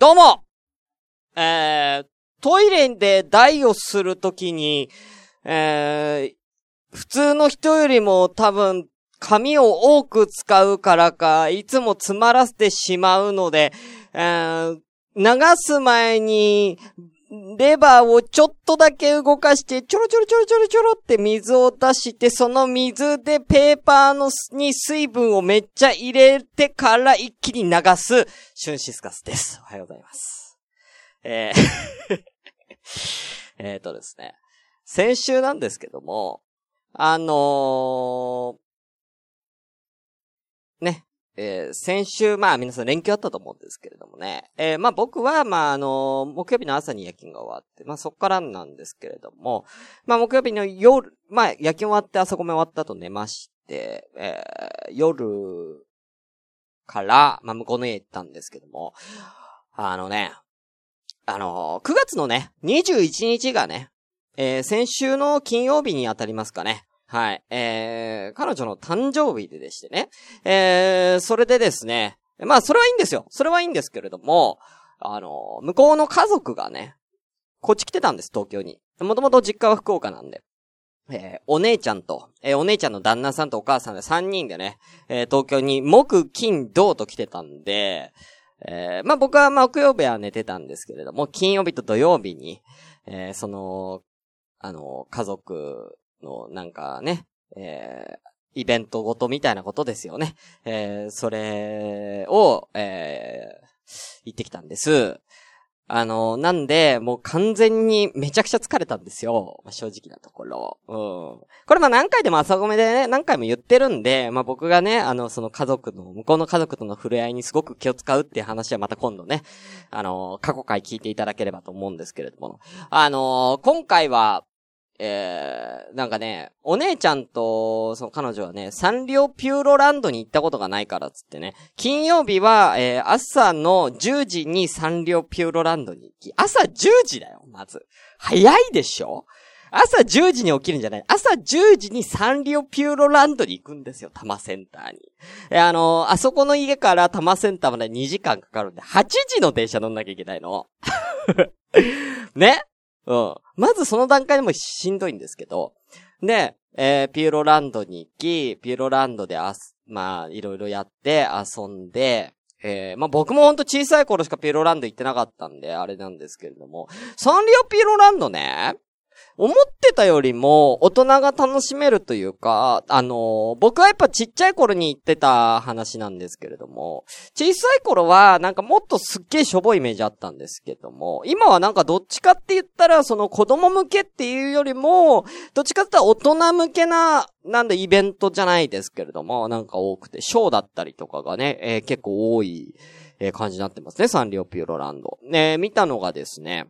どうも。えー、トイレで台をするときに、えー、普通の人よりも多分、紙を多く使うからか、いつも詰まらせてしまうので、えー、流す前に、レバーをちょっとだけ動かして、ちょろちょろちょろちょろちょろって水を出して、その水でペーパーのに水分をめっちゃ入れてから一気に流す、シュンシスカスです。おはようございます。えー えっとですね。先週なんですけども、あのー、ね、えー、先週、まあ皆さん連休あったと思うんですけれどもね。えー、まあ僕は、まああの、木曜日の朝に夜勤が終わって、まあそっからなんですけれども、まあ木曜日の夜、まあ夜勤終わって朝ごめ終わった後寝まして、えー、夜から、まあ向こうの家行ったんですけども、あのね、あの9月のね、21日がね、えー、先週の金曜日に当たりますかね。はい。えー、彼女の誕生日ででしてね。えー、それでですね。まあ、それはいいんですよ。それはいいんですけれども、あの、向こうの家族がね、こっち来てたんです、東京に。もともと実家は福岡なんで。えー、お姉ちゃんと、えー、お姉ちゃんの旦那さんとお母さんで3人でね、えー、東京に木、金、土と来てたんで、え、まあ僕は木曜日は寝てたんですけれども、金曜日と土曜日に、え、その、あの、家族のなんかね、えー、イベントごとみたいなことですよね。えー、それを、えー、行ってきたんです。あの、なんで、もう完全にめちゃくちゃ疲れたんですよ。ま正直なところ。うん。これま何回でも朝ごめでね、何回も言ってるんで、まあ僕がね、あの、その家族の、向こうの家族との触れ合いにすごく気を使うっていう話はまた今度ね、あの、過去回聞いていただければと思うんですけれども。あの、今回は、えー、なんかね、お姉ちゃんと、その彼女はね、サンリオピューロランドに行ったことがないからっつってね、金曜日は、えー、朝の10時にサンリオピューロランドに行き、朝10時だよ、まず。早いでしょ？朝10時に起きるんじゃない朝10時にサンリオピューロランドに行くんですよ、多摩センターに。え、あのー、あそこの家から多摩センターまで2時間かかるんで、8時の電車乗んなきゃいけないの。ね？うん。まずその段階でもしんどいんですけど、で、えー、ピューロランドに行き、ピューロランドであす、まあ、いろいろやって遊んで、えー、まあ僕もほんと小さい頃しかピューロランド行ってなかったんで、あれなんですけれども、サンリオピューロランドね、思ってたよりも大人が楽しめるというか、あの、僕はやっぱちっちゃい頃に言ってた話なんですけれども、小さい頃はなんかもっとすっげえしょぼいイメージあったんですけども、今はなんかどっちかって言ったらその子供向けっていうよりも、どっちかって言ったら大人向けな、なんでイベントじゃないですけれども、なんか多くて、ショーだったりとかがね、えー、結構多い、えー、感じになってますね、サンリオピューロランド。ね、見たのがですね、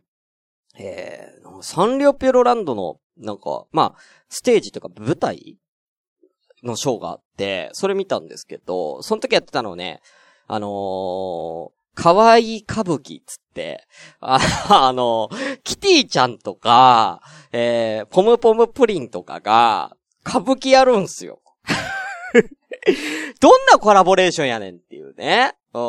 えー、サンリオピュロランドの、なんか、まあ、ステージとか舞台のショーがあって、それ見たんですけど、その時やってたのね、あのー、かわいい歌舞伎つって、あ、あのキティちゃんとか、えー、ポムポムプリンとかが、歌舞伎やるんすよ。どんなコラボレーションやねんっていうね。うん。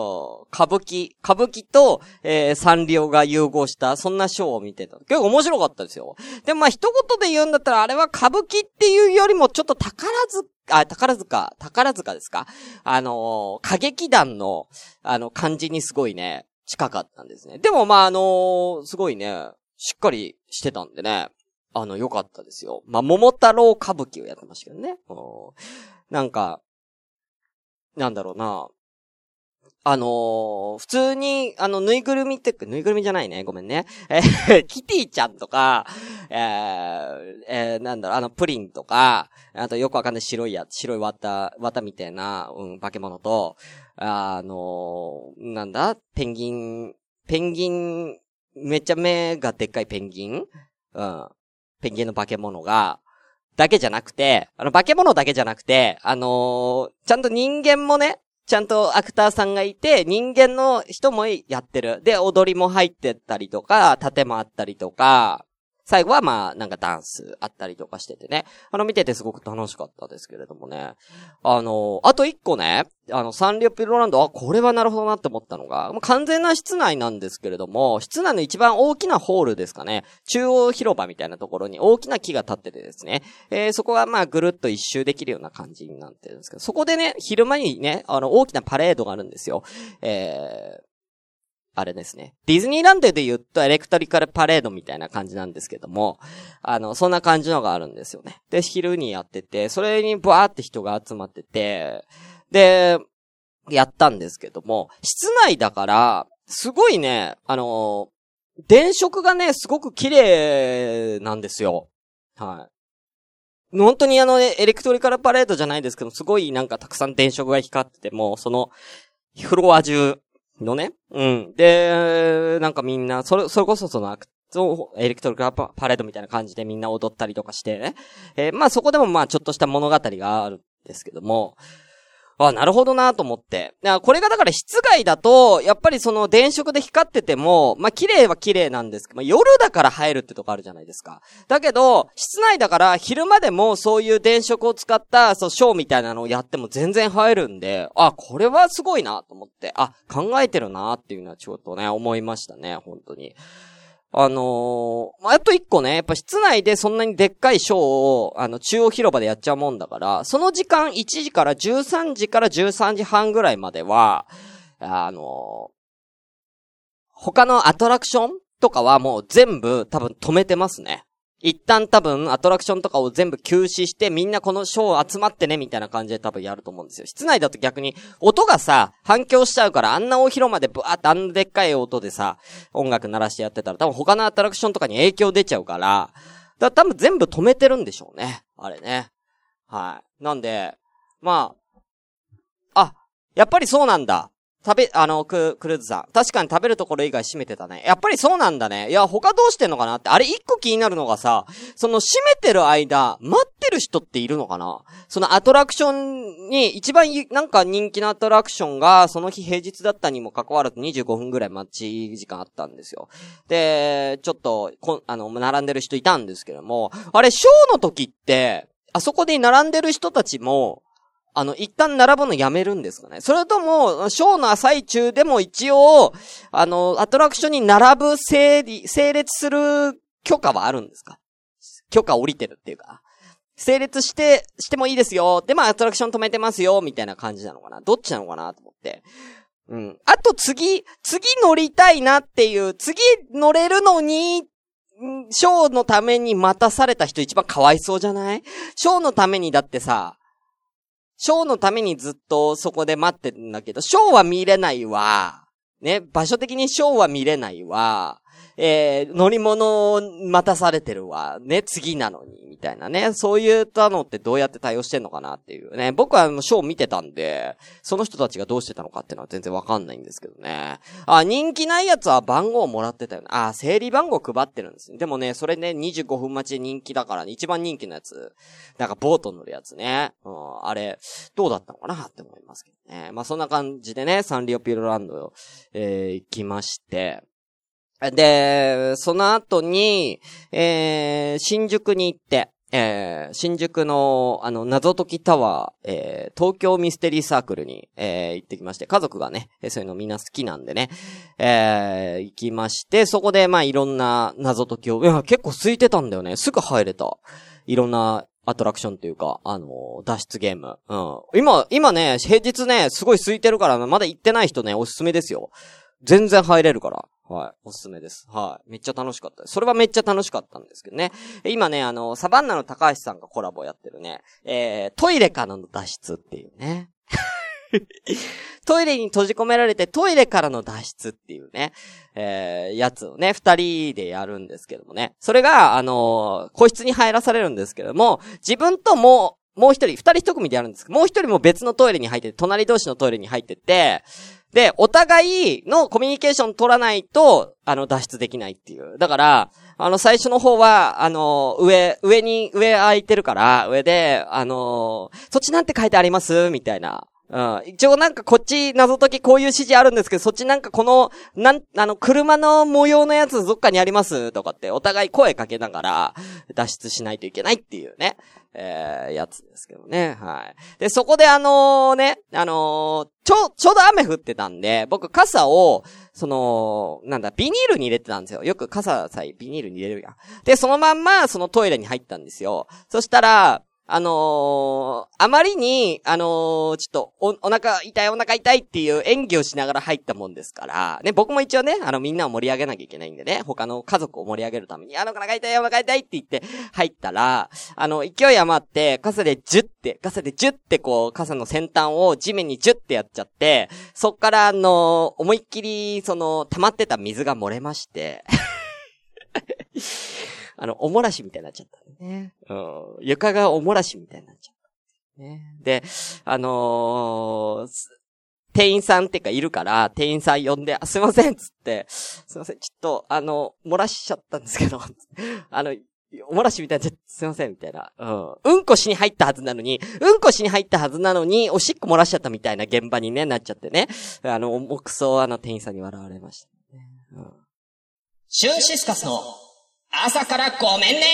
歌舞伎、歌舞伎と、えー、サンリオが融合した、そんなショーを見てた。結構面白かったですよ。でもまあ、一言で言うんだったら、あれは歌舞伎っていうよりも、ちょっと宝塚、あ、宝塚、宝塚ですか？あのー、歌劇団の、あの、感じにすごいね、近かったんですね。でもまあ、あのー、すごいね、しっかりしてたんでね、あの、良かったですよ。まあ、桃太郎歌舞伎をやってましたけどね。なんか、なんだろうな。あのー、普通に、あの、ぬいぐるみって、ぬいぐるみじゃないね。ごめんね。えー、キティちゃんとか、えー、えー、なんだろう、あの、プリンとか、あとよくわかんない白いや、白い綿、綿みたいな、うん、化け物と、あのー、なんだ？ペンギン、ペンギン、めっちゃ目がでっかいペンギン？うん。ペンギンの化け物が、だけじゃなくて、あの、化け物だけじゃなくて、あのー、ちゃんと人間もね、ちゃんとアクターさんがいて、人間の人もやってる。で、踊りも入ってったりとか、盾もあったりとか、最後はまあ、なんかダンスあったりとかしててね。あの、見ててすごく楽しかったですけれどもね。あの、あと一個ね、あの、サンリオピルランド、あ、これはなるほどなって思ったのが、もう完全な室内なんですけれども、室内の一番大きなホールですかね。中央広場みたいなところに大きな木が立っててですね。えー、そこはまあ、ぐるっと一周できるような感じになってるんですけど、そこでね、昼間にね、あの、大きなパレードがあるんですよ。えー、あれですね。ディズニーランドで言うとエレクトリカルパレードみたいな感じなんですけども、あの、そんな感じのがあるんですよね。で、昼にやってて、それにバーって人が集まってて、で、やったんですけども、室内だから、すごいね、あの、電飾がね、すごく綺麗なんですよ。はい。本当にあの、エレクトリカルパレードじゃないですけど、すごいなんかたくさん電飾が光ってて、もその、フロア中、のね。うん。で、なんかみんな、それ、それこそそのアクト、エレクトリカパレードみたいな感じでみんな踊ったりとかしてね。えー、まあそこでもまあちょっとした物語があるんですけども、あ、なるほどなと思って。これがだから室外だと、やっぱりその電飾で光ってても、まあ綺麗は綺麗なんですけど、まあ、夜だから入るってとこあるじゃないですか。だけど、室内だから昼間でもそういう電飾を使った、そう、ショーみたいなのをやっても全然入るんで、あ、これはすごいなと思って、あ、考えてるなっていうのはちょっとね、思いましたね、本当に。あのー、あと一個ね、やっぱ室内でそんなにでっかいショーを、あの、中央広場でやっちゃうもんだから、その時間1時から13時から13時半ぐらいまでは、あのー、他のアトラクションとかはもう全部多分止めてますね。一旦多分アトラクションとかを全部休止してみんなこのショー集まってねみたいな感じで多分やると思うんですよ。室内だと逆に音がさ、反響しちゃうからあんな大広間でブワーってあんでっかい音でさ、音楽鳴らしてやってたら多分他のアトラクションとかに影響出ちゃうから、だから多分全部止めてるんでしょうね。あれね。はい。なんで、まあ、あ、やっぱりそうなんだ。食べ、あの、ク、クルーズさん。確かに食べるところ以外閉めてたね。やっぱりそうなんだね。いや、他どうしてんのかなって。あれ一個気になるのがさ、その閉めてる間、待ってる人っているのかな？そのアトラクションに、一番なんか人気のアトラクションが、その日平日だったにも関わらず25分ぐらい待ち時間あったんですよ。で、ちょっと、こあの、並んでる人いたんですけども、あれ、ショーの時って、あそこで並んでる人たちも、あの、一旦並ぶのやめるんですかねそれとも、ショーの最中でも一応、あの、アトラクションに並ぶ整理、整列する許可はあるんですか？許可降りてるっていうか。整列して、してもいいですよ。で、まあ、アトラクション止めてますよ、みたいな感じなのかな。どっちなのかなと思って。うん。あと次、次乗りたいなっていう、次乗れるのに、ショーのために待たされた人一番かわいそうじゃない？ショーのためにだってさ、ショーのためにずっとそこで待ってるんだけど、ショーは見れないわ。ね、場所的にショーは見れないわ。えー、乗り物を待たされてるわ。ね、次なのに、みたいなね。そういったのってどうやって対応してんのかなっていうね。僕はもうショー見てたんで、その人たちがどうしてたのかっていうのは全然わかんないんですけどね。あ、人気ないやつは番号をもらってたよね。あ、整理番号配ってるんですでもね、それね、25分待ちで人気だからね、一番人気のやつ。なんかボート乗るやつね。うん、あれ、どうだったのかな？って思いますけどね。まあそんな感じでね、サンリオピューロランド、えー、行きまして、で、その後に、えー、新宿に行って、えー、新宿の、あの、謎解きタワー、えー、東京ミステリーサークルに、えー、行ってきまして、家族がね、そういうのみんな好きなんでね、えー、行きまして、そこで、まあ、いろんな謎解きを、いや、結構空いてたんだよね。すぐ入れた。いろんなアトラクションというか、あのー、脱出ゲーム。うん。今、今ね、平日ね、すごい空いてるから、まだ行ってない人ね、おすすめですよ。全然入れるから。はい。おすすめです。はい。めっちゃ楽しかったです。それはめっちゃ楽しかったんですけどね。今ね、あの、サバンナの高橋さんがコラボやってるね、えー、トイレからの脱出っていうね。トイレに閉じ込められてトイレからの脱出っていうね、えー、やつをね、二人でやるんですけどもね。それが、あのー、個室に入らされるんですけども、自分とも、もう一人、二人一組でやるんですけど、もう一人も別のトイレに入ってて、隣同士のトイレに入ってて、で、お互いのコミュニケーション取らないと、あの、脱出できないっていう。だから、あの、最初の方は、あの、上、上に、上空いてるから、上で、あの、そっちなんて書いてあります？みたいな。うん。一応なんかこっち謎解きこういう指示あるんですけど、そっちなんかこの、なん、あの、車の模様のやつどっかにありますとかってお互い声かけながら脱出しないといけないっていうね。えー、やつですけどね。はい。で、そこであのね、あのー、ちょ、ちょうど雨降ってたんで、僕傘を、その、なんだ、ビニールに入れてたんですよ。よく傘さえビニールに入れるやん。で、そのまんま、そのトイレに入ったんですよ。そしたら、あのー、あまりに、あのー、ちょっと、お、お腹痛いお腹痛いっていう演技をしながら入ったもんですから、ね、僕も一応ね、あの、みんなを盛り上げなきゃいけないんでね、他の家族を盛り上げるために、あの、お腹痛いお腹痛いって言って入ったら、あの、勢い余って、傘でジュって、傘でジュってこう、傘の先端を地面にジュってやっちゃって、そっからあのー、思いっきり、その、溜まってた水が漏れまして。あの、おもらしみたいになっちゃったね。うん。床がおもらしみたいになっちゃった。ね。で、あのー、店員さんってかいるから、店員さん呼んで、あ、すいませんつって、すいません、ちょっと、あの、漏らしちゃったんですけど、あの、おもらしみたいな、すいません、みたいな。うん。うんこしに入ったはずなのに、うんこしに入ったはずなのに、おしっこ漏らしちゃったみたいな現場にね、なっちゃってね。あの、重くそ、あの、店員さんに笑われましたね。うん。シュンシスカスの朝からごめんね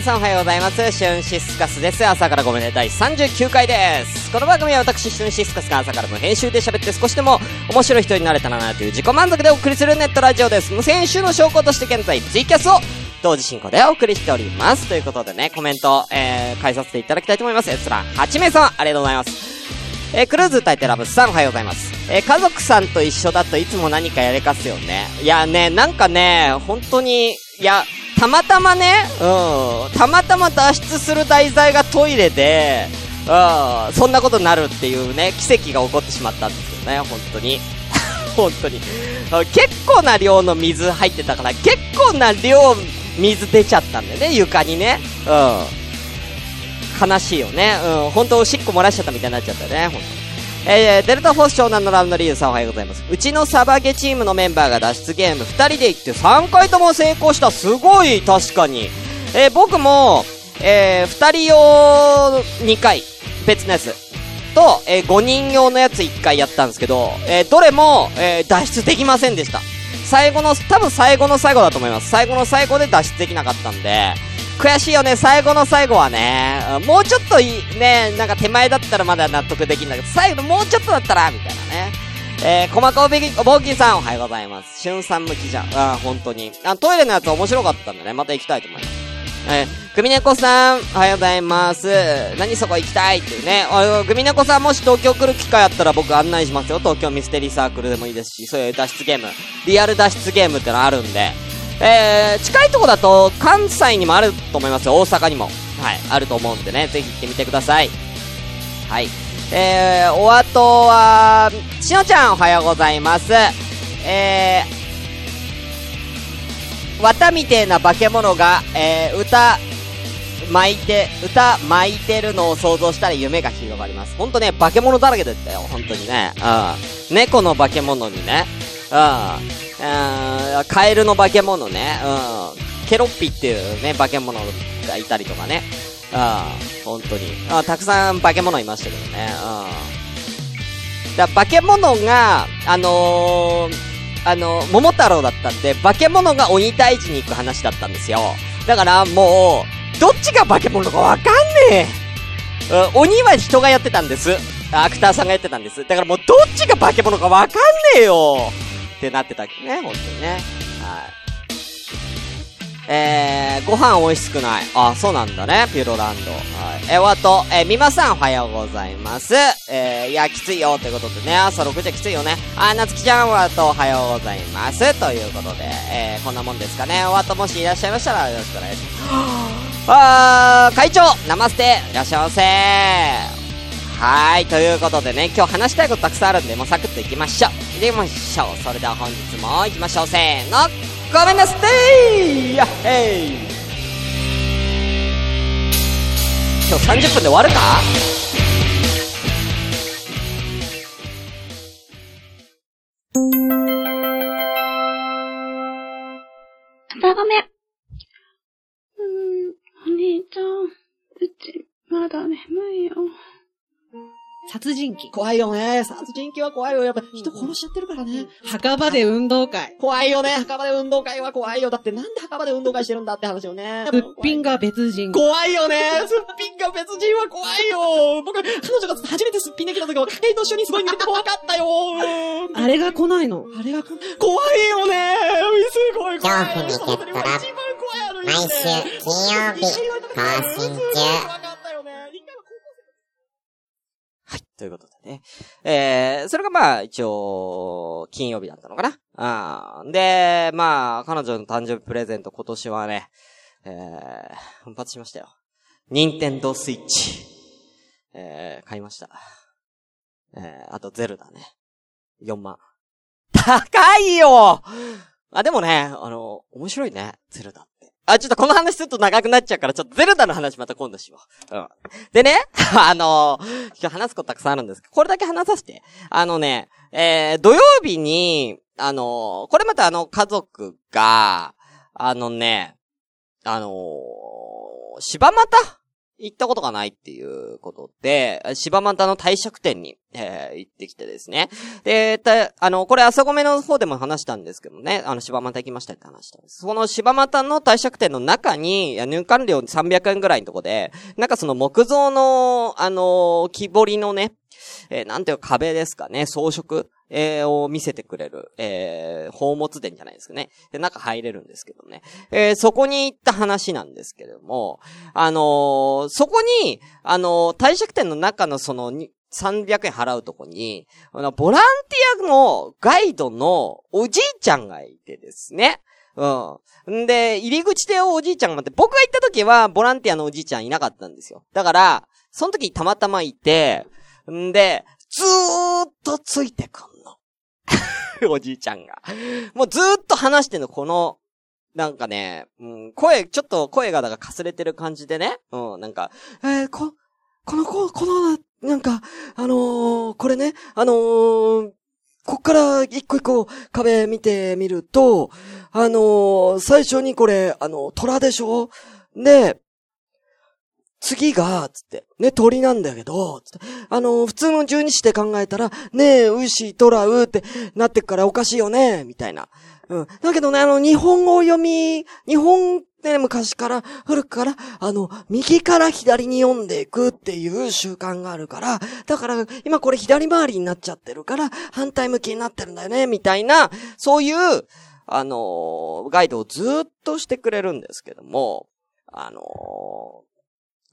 皆さんおはようございます。シュンシスカスです。朝からごめんね、第39回です。この番組は私、シュンシスカスが朝からの編集で喋って少しでも面白い人になれたらなという自己満足でお送りするネットラジオです。無編集の証拠として現在、ツイキャスを同時進行でお送りしております。ということでね、コメント、えー、返させていただきたいと思います。エスラ8名様、ありがとうございます。えー、クルーズ歌いてラブスさんおはようございます。えー、家族さんと一緒だといつも何かやれかすよね。いやね、なんかね、本当に、いや、たまたまね、うん、たまたま脱出する題材がトイレで、うん、そんなことになるっていうね、奇跡が起こってしまったんですよね、本当に。本当に。結構な量の水入ってたから、結構な量水出ちゃったんだよね、床にね。うん。悲しいよね。うん、本当おしっこ漏らしちゃったみたいになっちゃったよね、本当に。えー、デルタフォース湘南のラウンドリーさんおはようございます。うちのサバゲチームのメンバーが脱出ゲーム2人で行って3回とも成功した。すごい、確かに。えー、僕も、えー、2人用2回、別のやつ。と、えー、5人用のやつ1回やったんですけど、えー、どれも、えー、脱出できませんでした。最後の、多分最後の最後だと思います。最後の最後で脱出できなかったんで、悔しいよね、最後の最後はね。もうちょっといい、ね、なんか手前だったらまだ納得できるんだけど、最後のもうちょっとだったら、みたいなね。えー、細かおべき、おぼうきさんおはようございます。しゅんさん向きじゃん。あ、本当に。あ、トイレのやつ面白かったんでね、また行きたいと思います。えー、グミネコさん、おはようございます。何そこ行きたいっていうね。グミネコさんもし東京来る機会あったら僕案内しますよ。東京ミステリーサークルでもいいですし、そういう脱出ゲーム。リアル脱出ゲームってのあるんで、えー、近いとこだと関西にもあると思いますよ。大阪にも。はい、あると思うんでね、ぜひ行ってみてください。はい。えー、お後は、しのちゃんおはようございます。えー、綿みてえな化け物が、えー、歌、巻いて、歌巻いてるのを想像したら夢が広がります。ほんとね、化け物だらけだったよ、本当にね。うん。猫の化け物にね。うん。うん、カエルの化け物ね、うん、ケロッピっていうね、化け物がいたりとかね、うん、本当に。あたくさん化け物いましたけどね、うん。だ化け物が、あのー、あの、桃太郎だったんで、化け物が鬼退治に行く話だったんですよ。だからもう、どっちが化け物かわかんねえ。うん、鬼は人がやってたんです。アクターさんがやってたんです。だからもうどっちが化け物かわかんねえよ。ってなってたっけね、本当にね。はい。えー、ご飯美味しくない。あ、そうなんだね、ピューロランド。はい。えー、おと、えー、みまさんおはようございます。えー、いや、きついよ、ということでね、朝6時はきついよね。あ、なつきちゃんわとおはようございます。ということで、えー、こんなもんですかね。おわともしいらっしゃいましたら、よろしくお願いします。あー、会長、ナマステ、いらっしゃいませはい。ということでね、今日話したいことたくさんあるんで、もうサクッと行きましょう。行ってみましょう。それでは本日も行きましょう。せーの。ごめんなさいやっへい今日30分で終わるか？ダメ。うーん、お兄ちゃん、うち、まだ眠いよ。殺人鬼。怖いよね。殺人鬼は怖いよ。やっぱ人殺しちゃってるからね。墓場で運動会。怖いよね。墓場で運動会は怖いよ。だってなんで墓場で運動会してるんだって話よね。すっぴんが別人。怖いよね。すっぴんが別人は怖いよ。僕、彼女が初めてすっぴんできた時は、家計と一緒にすごい見てて怖かったよ。あれが来ないの？あれがこ、怖いよね。すごい怖い。恐怖にゲット毎週金曜日更新中はい。ということでね。えー、それがまあ、一応、金曜日だったのかなあで、まあ、彼女の誕生日プレゼント今年はね、えー、奮発しましたよ。任天堂スイッチ。えー、買いました。えー、あとゼルダね。4万。高いよあ、でもね、あの、面白いね、ゼルダ。あ、ちょっとこの話すると長くなっちゃうから、ちょっとゼルダの話また今度しよう。うん。でね、あの今日話すことたくさんあるんですけど、これだけ話させて。あのね、えー、土曜日に、あのこれまたあの、家族が、あのね、あの柴又行ったことがないっていうことで、柴又の帝釈店に、えー行ってきてですね。で、た、あの、これ朝ごめの方でも話したんですけどね、あの、柴又行きましたって話したんです。その柴又の帝釈店の中に、入館料300円ぐらいのとこで、なんかその木造の、あの木彫りのね、えーなんていうか壁ですかね、装飾えーを見せてくれる、えー、宝物殿じゃないですかね。で、中入れるんですけどね。えーそこに行った話なんですけれども、あのーそこに、あのー帝釈店の中のその、300円払うとこに、あの、ボランティアのガイドのおじいちゃんがいてですね。うん。んで、入り口でおじいちゃんが待って、僕が行った時は、ボランティアのおじいちゃんいなかったんですよ。だから、その時たまたまいて、んで、ずーっとついてくんの。おじいちゃんが。もうずーっと話してんの、この、なんかね、うん、声、ちょっと声がだからかすれてる感じでね。うん、なんか、えー、こ、この子、この、なんか、あのーこれね、あのーこっから一個一個壁見てみると、あのー最初にこれ、あの、虎でしょ？で、次が、つって、ね、鳥なんだけど、つって、あのー普通の十二支で考えたら、ねえ、牛、虎、うってなってくからおかしいよね、みたいな。うん。だけどね、あの、日本語を読み、日本って昔から、古くから、あの、右から左に読んでいくっていう習慣があるから、だから、今これ左回りになっちゃってるから、反対向きになってるんだよね、みたいな、そういう、あのガイドをずっとしてくれるんですけども、あの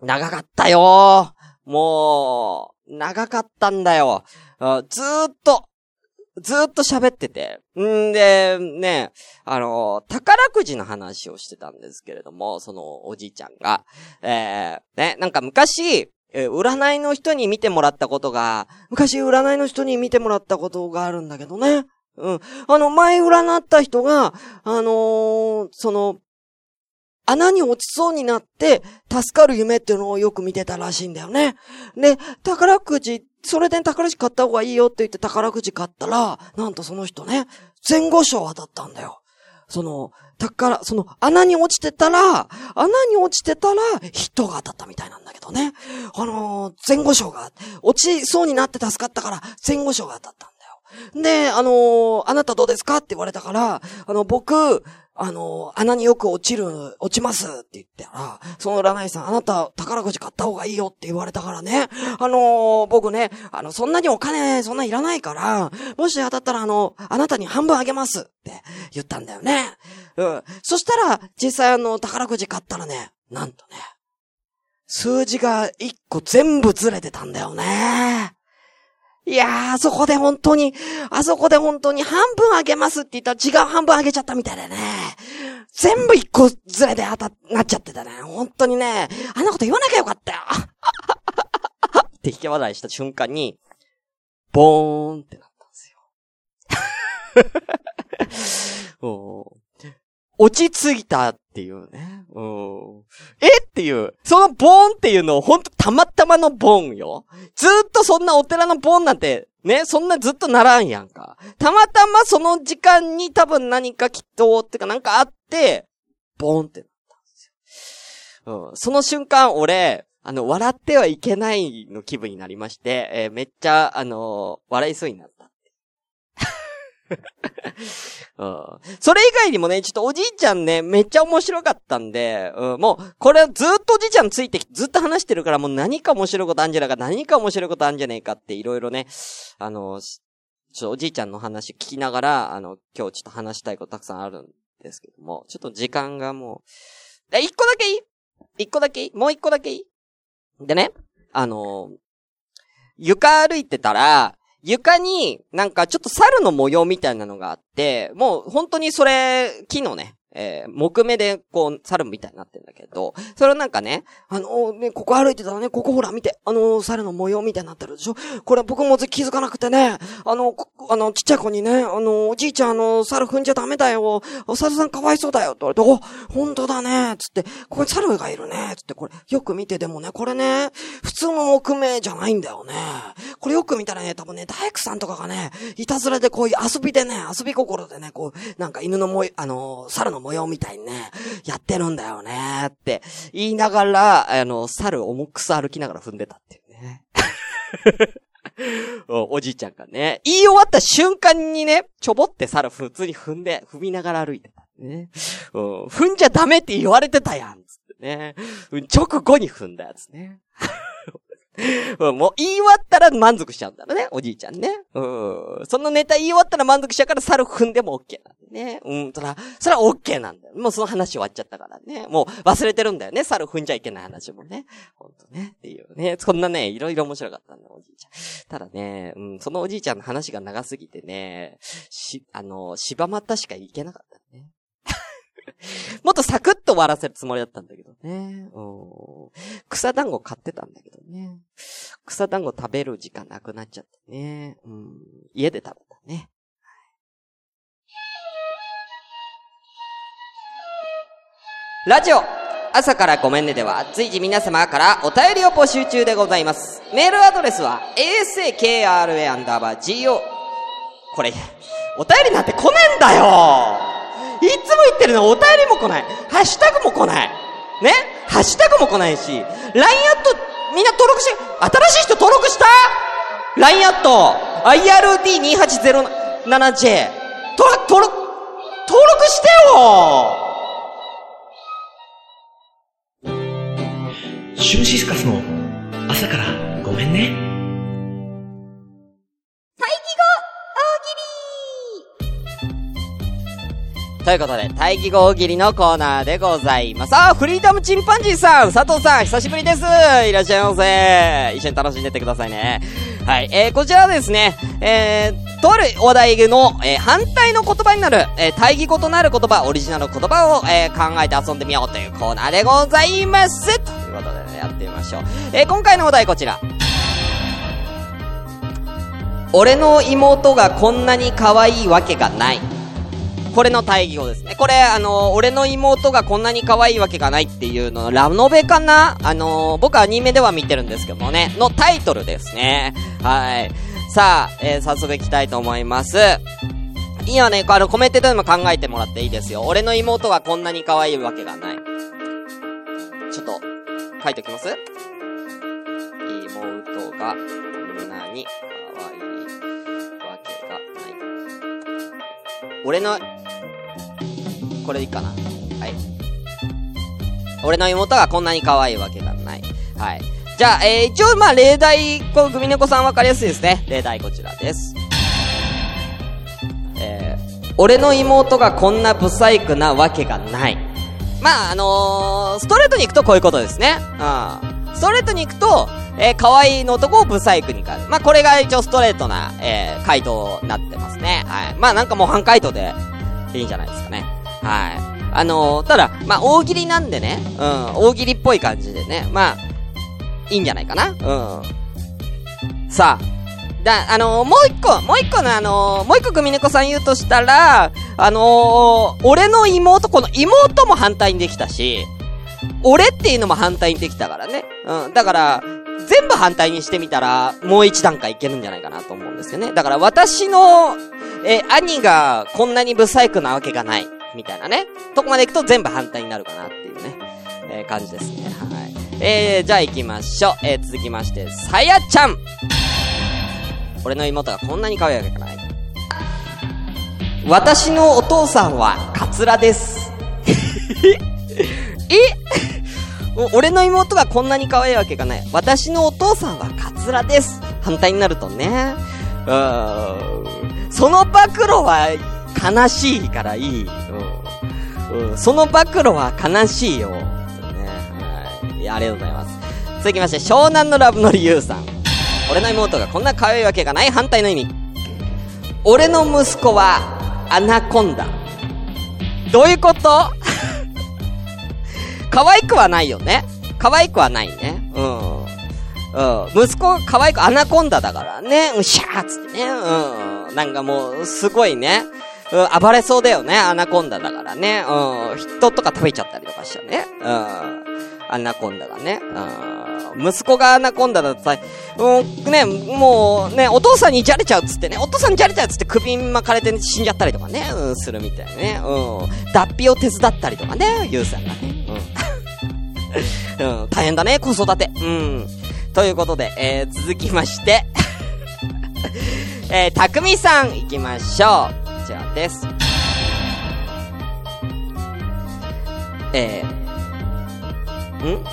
長かったよもう、長かったんだよ。ずーっと、ずーっと喋ってて。んで、ね、あの、宝くじの話をしてたんですけれども、そのおじいちゃんが。えー、ね、なんか昔、えー占いの人に見てもらったことが、昔占いの人に見てもらったことがあるんだけどね。うん。あの、前占った人が、あのーその、穴に落ちそうになって、助かる夢っていうのをよく見てたらしいんだよね。で、宝くじ、それで宝くじ買った方がいいよって言って宝くじ買ったら、なんとその人ね、前後賞当たったんだよ。その、宝、その穴に落ちてたら、穴に落ちてたら、ヒットが当たったみたいなんだけどね。あのー前後賞が、落ちそうになって助かったから、前後賞が当たったんだよ。で、あのーあなたどうですか？って言われたから、あの、僕、あの穴によく落ちる、落ちますって言ったら、その占い師さん、あなた宝くじ買った方がいいよって言われたからね、あのー僕ね、あの、そんなにお金、そんないらないから、もし当たったらあの、あなたに半分あげますって言ったんだよね。うん。そしたら、実際あの、宝くじ買ったらね、なんとね、数字が一個全部ずれてたんだよね。いやー、あそこで本当に、あそこで本当に半分あげますって言ったら違う半分あげちゃったみたいでね。全部一個ずれで当た、なっちゃってたね。本当にね、あんなこと言わなきゃよかったよ。って引き笑いした瞬間に、ボーンってなったんですよ。お 落ち着いたっていうね。うん。えっていう。そのボーンっていうのほんとたまたまのボーンよ。ずっとそんなお寺のボーンなんて、ね、そんなずっとならんやんか。たまたまその時間に多分何かきっと、ってかなんかあって、ボーンってなったんですよ。うん。その瞬間俺、あの、笑ってはいけないの気分になりまして、えーめっちゃ、あのー笑いそうになった。うん。それ以外にもね、ちょっとおじいちゃんね、めっちゃ面白かったんで、うん、もう、これずっとおじいちゃんついてきて、ずっと話してるから、もう何か面白いことあんじゃないか、何か面白いことあんじゃねえかっていろいろね、あの、ちょっとおじいちゃんの話聞きながら、あの、今日ちょっと話したいことたくさんあるんですけども、ちょっと時間がもう、え、一個だけいい？一個だけいい？もう一個だけいい？でね、あの、床歩いてたら、床になんかちょっと猿の模様みたいなのがあって、もう本当にそれ、木のね、えー木目でこう、猿みたいになってんだけど、それをなんかね、あのーね、ここ歩いてたらね、ここほら見て、あのー猿の模様みたいになってるでしょ？これ僕も気づかなくてね、あの、あの、ちっちゃい子にね、あの、おじいちゃんあの、猿踏んじゃダメだよ、お猿さんかわいそうだよ、って言われて、お、本当だね、つって、ここに猿がいるね、つって、これ、よく見てでもね、これね、普通の木目じゃないんだよね。これよく見たらね、多分ね、大工さんとかがね、いたずらでこういう遊びでね、遊び心でね、こう、なんか犬の模様、あの、猿の模様みたいにね、やってるんだよね、って言いながら、あの、猿重くさ歩きながら踏んでたっていうね。お おじいちゃんがね、言い終わった瞬間にね、ちょぼって猿普通に踏んで、踏みながら歩いてた。ね。踏んじゃダメって言われてたやん、つってね。直後に踏んだやつね。もう言い終わったら満足しちゃうんだろうね、おじいちゃんね。うん。そのネタ言い終わったら満足しちゃうから猿踏んでも OK なんね。うん、そら、それは OK なんだよ。もうその話終わっちゃったからね。もう忘れてるんだよね。猿踏んじゃいけない話もね。ほんとね。っていうね。そんなね、いろいろ面白かったんだよ、おじいちゃん。ただね、うん、そのおじいちゃんの話が長すぎてね、し、あの、柴又しか行けなかったね。もっとサクッと終わらせるつもりだったんだけどね。うん。草団子買ってたんだけどね。草団子食べる時間なくなっちゃってね。うん。家で食べたね。ラジオ朝からごめんねでは随時皆様からお便りを募集中でございます。メールアドレスは asakra アンダーバー go これ、お便りなんて来ねえんだよいつも言ってるのお便りも来ない。ハッシュタグも来ない。ね？ハッシュタグも来ないし、LINE アットみんな登録し、新しい人登録した ?LINE アット IRD2807J 登録、登録、登録してよシュンシスカスの朝からごめんね。ということで、大義語大喜利のコーナーでございます。あ、フリーダムチンパンジーさん、佐藤さん、久しぶりです。いらっしゃいませ。一緒に楽しんでってくださいね。はい、えー、こちらはですね、えー、とあるお題の、えー、反対の言葉になる、えー、対義語となる言葉、オリジナル言葉を、えー、考えて遊んでみようというコーナーでございます。やってみましょう。えー、今回のお題こちら。俺の妹がこんなに可愛いわけがない。これの対義語ですね。これ、あのー俺の妹がこんなに可愛いわけがないっていうの、ラノベかな？あのー僕アニメでは見てるんですけどもね、のタイトルですね。はい。さあ、えー早速行きたいと思います。今ね、あの、コメントでも考えてもらっていいですよ。俺の妹がこんなに可愛いわけがない。ちょっと、書いておきます妹がこんなに可愛いわけがない。俺の、これでいいかな。はい。俺の妹がこんなに可愛いわけがない。はい。じゃあ、えー、一応、まあ、例題、こう、グミネコさんわかりやすいですね。例題こちらです。えー、俺の妹がこんなブサイクなわけがない。まあ、あのー、ストレートに行くとこういうことですね。うん。ストレートに行くと、えー、可愛いの男をブサイクに変える。まあ、これが一応ストレートな、えー、回答になってますね。はい。まあ、なんかもう半回答でいいんじゃないですかね。はい。あのー、ただ、まあ、大喜利なんでね、うん、大喜利っぽい感じでね、まあ、いいんじゃないかな。うん。さあ、だ、あのーもう一個、もう一個のあのーもう一個組猫さん言うとしたら、あのー俺の妹、この妹も反対にできたし、俺っていうのも反対にできたからね。うん。だから、全部反対にしてみたら、もう一段階いけるんじゃないかなと思うんですよね。だから私の、え、兄がこんなにブサイクなわけがない。みたいなね。とこまで行くと全部反対になるかなっていうね。えー感じですね。はい。えー、じゃあ行きましょう。えー、続きまして、さやちゃん。俺の妹がこんなに可愛いわけがない。私のお父さんは、カツラです。え？お俺の妹がこんなに可愛いわけがない。私のお父さんはカツラです。反対になるとね。うーん。その暴露は悲しいからいい。うん。うん、その暴露は悲しいよ。ね。はい。ありがとうございます。続きまして、湘南のラブの理由さん。俺の妹がこんな可愛いわけがない反対の意味。俺の息子は、アナコンダ。どういうこと？可愛くはないよね。可愛くはないね。うん。うん。息子が可愛く、アナコンダだからね。うん、シャーっつってね。うん。なんかもう、すごいね。うん、暴れそうだよね。アナコンダだからね。うん。人とか食べちゃったりとかしたね。うん。アナコンダがね。うん。息子がアナコンダだとさ、うん、ね、もう、ね、お父さんにじゃれちゃうっつってね、お父さんにじゃれちゃうっつって首巻かれて死んじゃったりとかね、うん、するみたいね。うん。脱皮を手伝ったりとかね、ゆうさんがね。うん。うん、大変だね、子育て。うん。ということで、えー、続きまして、えー、たくみさん、行きましょう。こちらです。えー、ん？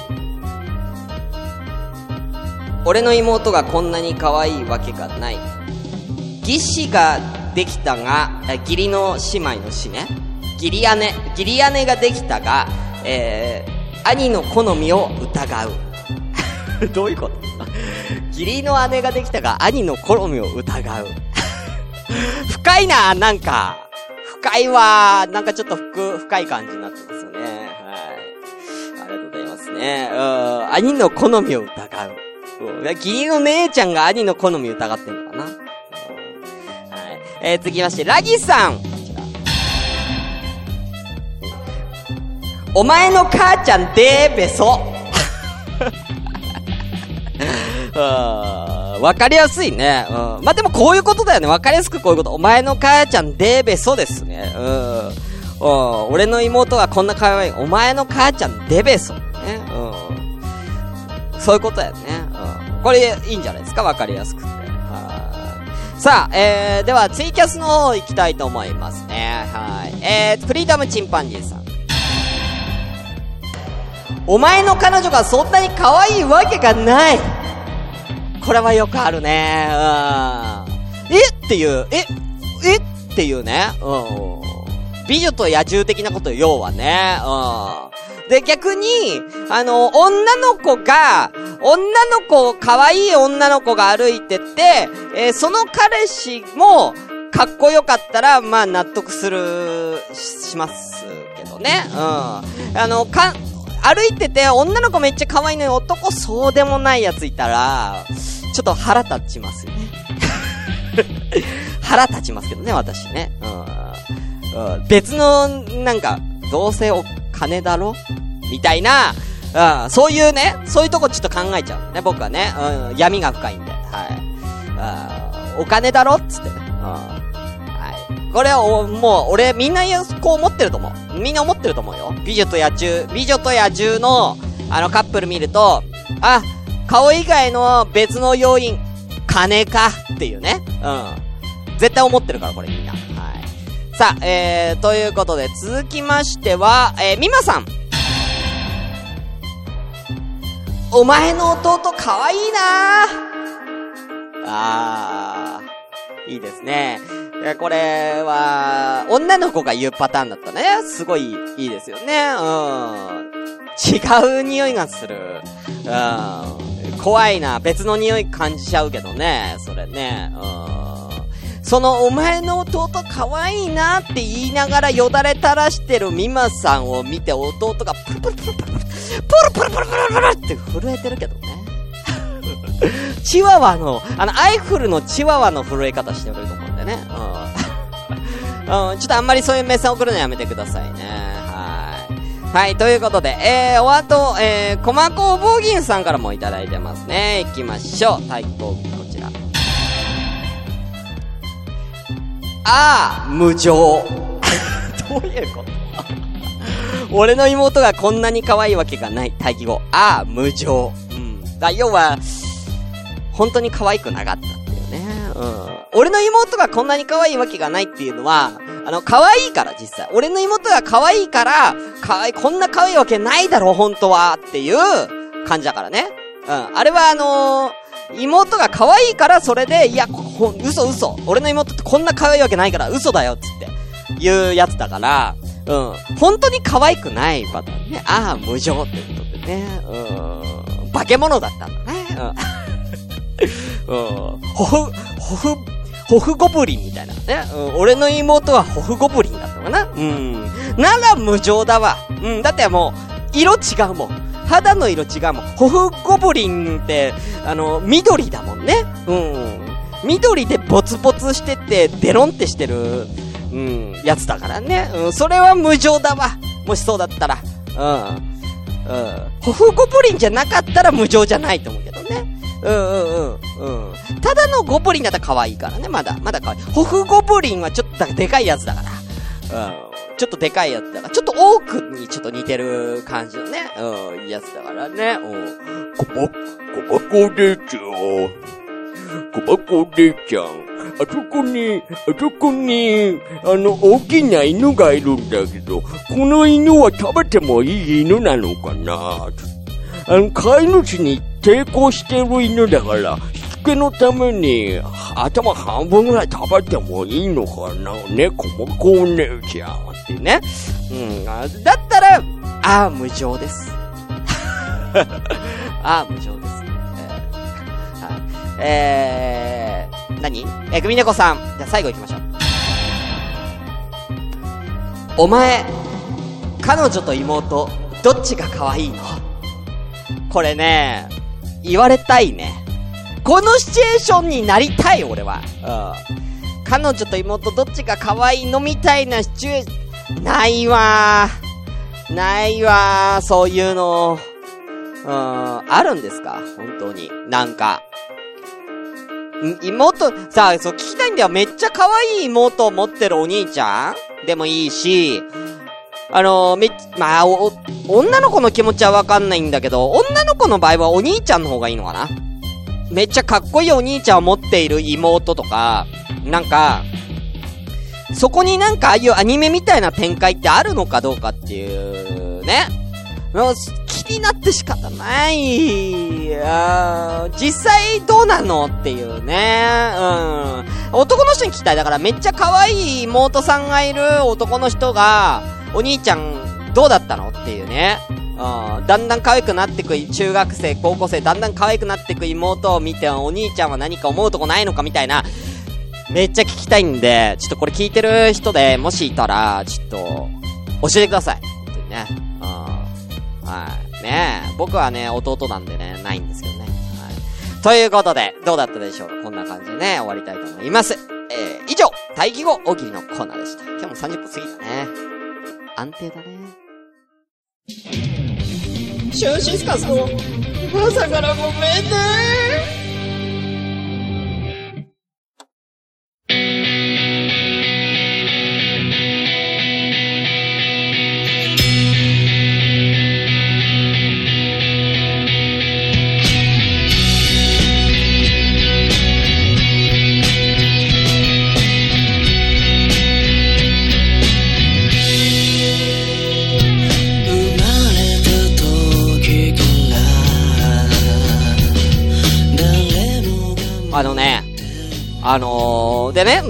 俺の妹がこんなに可愛いわけがない。義士ができたが、義理の姉妹の死ね。義理姉、義理姉ができたが、えー、兄の好みを疑う。どういうこと？義理の姉ができたが、兄の好みを疑う。深いな、なんか。深いわなんかちょっと深、深い感じになってますよね。はい。ありがとうございますね。うん。兄の好みを疑う。うん。義理の姉ちゃんが兄の好みを疑ってんのかな。はい。えー、続きまして、ラギさん。お前の母ちゃんでーべそ。うんわかりやすいね。うん。まあ、でもこういうことだよね。わかりやすくこういうこと。お前の母ちゃんでーべそですね。うん。うん。俺の妹がこんな可愛い。お前の母ちゃんでべそ。そういうことだよね。うん。これいいんじゃないですか？わかりやすくて。はい。さあ、えー、ではツイキャスの方行きたいと思いますね。はい。えー、フリーダムチンパンジーさん。お前の彼女がそんなに可愛いわけがないこれはよくあるね。うん。え？っていう、え、え？っていうね。うん。美女と野獣的なこと要はね。うん。で、逆に、あの、女の子が、女の子、可愛い女の子が歩いてて、えーその彼氏も、かっこよかったら、まあ、納得する、ししますけどね。うん。あの、か、歩いてて、女の子めっちゃ可愛いのに男そうでもないやついたら、ちょっと腹立ちますよね。腹立ちますけどね、私ね。うん。うん、別の、なんか、どうせ金だろ？みたいな、うん、そういうね、そういうとこちょっと考えちゃうね、僕はね。うん、闇が深いんで。はい。あーお金だろっつってね。うん。はい。これは、もう、俺、みんなこう思ってると思う。みんな思ってると思うよ。美女と野獣、美女と野獣の、あのカップル見ると、あ、顔以外の別の要因、金かっていうね。うん。絶対思ってるから、これみんな。さあ、えー、ということで、続きましては、えー、みまさん。お前の弟かわいいなあー、いいですね。えこれは、女の子が言うパターンだったね。すごいいいですよね。うん。違う匂いがする。うん。怖いな。別の匂い感じちゃうけどね。それね。うん。そのお前の弟可愛いなって言いながらよだれ垂らしてるミマさんを見て弟がプルプルプルプルプルプルプルプルプルって震えてるけどね。チワワの、あの、アイフルのチワワの震え方してると思うんでね。うん。ちょっとあんまりそういう目線送るのやめてくださいね。はい。はい、ということで、えー、お後、えー、コマ工房銀さんからもいただいてますね。行きましょう。太鼓ああ、無情。どういうこと？俺の妹がこんなに可愛いわけがない。待機語。ああ、無情。うん。だ、要は、本当に可愛くなかったっていうね。うん。俺の妹がこんなに可愛いわけがないっていうのは、あの、可愛いから実際。俺の妹が可愛いから、可愛い、こんな可愛いわけないだろ、本当は。っていう感じだからね。うん。あれはあのー妹が可愛いからそれで、いや、ほ、嘘嘘。俺の妹ってこんな可愛いわけないから嘘だよ、つって。いうやつだから、うん。本当に可愛くないパターンね。ああ、無情ってことでね。うん。化け物だったんだね。うん。うん。ホフ、ホフ、ホフゴブリンみたいなね。うん。俺の妹はホフゴブリンだったのかなうん。なら無情だわ。うん。だってもう、色違うもん。肌の色違うもん。ホフゴブリンって、あの、緑だもんね。うん。緑でボツボツしてて、デロンってしてる、うん、やつだからね。うん、それは無情だわ。もしそうだったら。うん。うん。ホフゴブリンじゃなかったら無情じゃないと思うけどね。うんうんうん。うん。ただのゴブリンだったら可愛いからね、まだ。まだ可愛い。ホフゴブリンはちょっとでかいやつだから。うん。ちょっとでかいやつだから。ちょっと多くにちょっと似てる感じのね。うん、いいやつだからね。うん。こま、こまこ姉ちゃん。こまこ姉ちゃん。あそこに、あそこに、あの、大きな犬がいるんだけど、この犬は食べてもいい犬なのかなあの、飼い主に抵抗してる犬だから、しつけのために、頭半分ぐらい食べてもいいのかなね、こまこお姉ちゃん。っていうね。うん。だったら、ああ、無情です。ああ、無情です。えー、え、何？えー、グミネコさん。じゃあ最後行きましょう。お前、彼女と妹、どっちが可愛いの？これね、言われたいね。このシチュエーションになりたい、俺は。うん。彼女と妹どっちが可愛いの？みたいなシチュエーション、ないわー。ないわー、そういうの。うーん、あるんですか？本当に。なんか。ん妹、さあ、そう聞きたいんだよ。めっちゃ可愛い妹を持ってるお兄ちゃんでもいいし、あのめまあ、お、女の子の気持ちはわかんないんだけど、女の子の場合はお兄ちゃんの方がいいのかな？めっちゃかっこいいお兄ちゃんを持っている妹とか、なんか、そこになんかああいうアニメみたいな展開ってあるのかどうかっていう、ね。気になって仕方ない。あ実際どうなのっていうね。うん。男の人に聞きたい。だからめっちゃ可愛い妹さんがいる男の人が、お兄ちゃんどうだったのっていうね。うん。だんだん可愛くなってく、中学生、高校生、だんだん可愛くなってく妹を見て、お兄ちゃんは何か思うとこないのかみたいな。めっちゃ聞きたいんで、ちょっとこれ聞いてる人で、もしいたら、ちょっと、教えてください。本当にね。うん。はい。ねえ。僕はね、弟なんでね、ないんですけどね。はい。ということで、どうだったでしょう？かこんな感じでね、終わりたいと思います。えー、以上、待機後大喜利のコーナーでした。今日も30分過ぎたね。安定だね。シュンシスカスの朝からごめんね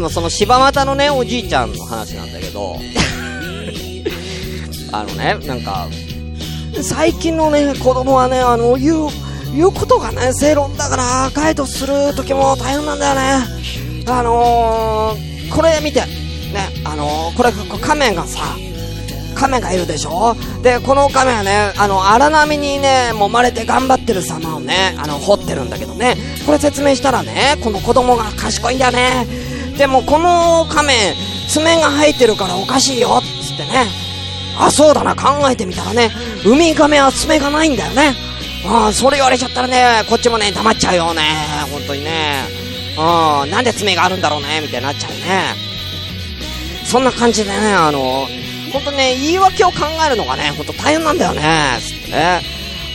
のその柴又のね、おじいちゃんの話なんだけど、あのね、なんか、最近のね、子供はね、あの、言う、言うことがね、正論だから、ガイドする時も大変なんだよね。あのー、これ見て、ね、あのー、これ、こ仮面がさ、亀がいるでしょ？で、この亀はね、あの、荒波にね、揉まれて頑張ってる様をね、あの、掘ってるんだけどね、これ説明したらね、この子供が賢いんだよね。でも、この亀、爪が生えてるからおかしいよっ、つってね。あ、そうだな、考えてみたらね、ウミガメは爪がないんだよね。ああ、それ言われちゃったらね、こっちもね、黙っちゃうよね。本当にね。うん、なんで爪があるんだろうね、みたいになっちゃうね。そんな感じでね、あの、ほんとね、言い訳を考えるのがね、ほんと大変なんだよね、つってね。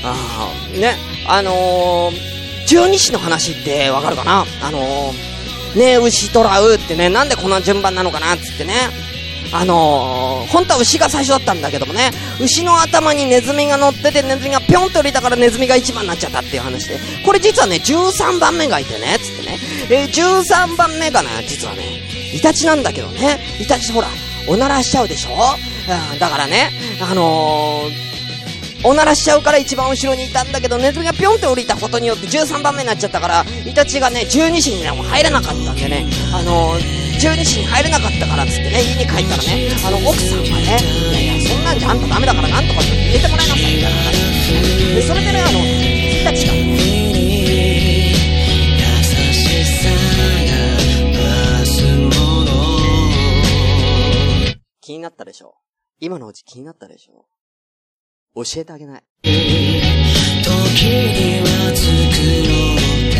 ああ、ね、あのー、十二支の話ってわかるかな？あのー、ね牛とらうってね、なんでこんな順番なのかなっつってね。あのー、本当は牛が最初だったんだけどもね、牛の頭にネズミが乗ってて、ネズミがぴょんと降りたからネズミが1番になっちゃったっていう話で、これ実はね、13番目がいてね、つってね、えー、13番目がね、実はね、イタチなんだけどね、イタチほら、おならしちゃうでしょ？うん、だからね、あのー、おならしちゃうから一番後ろにいたんだけど、ネズミがぴょんって降りたことによって13番目になっちゃったから、イタチがね、12時にね、もう入れなかったんでね、あのー、12時に入れなかったからっつってね、家に帰ったらね、あの、奥さんがね、いやいや、そんなんじゃあんたダメだからなんとかって入れてもらいなさい、みたいな話で、ね、それでね、あの、イタチが。ね、気になったでしょ？今のうち気になったでしょ？教えてあげない。時には作ろうって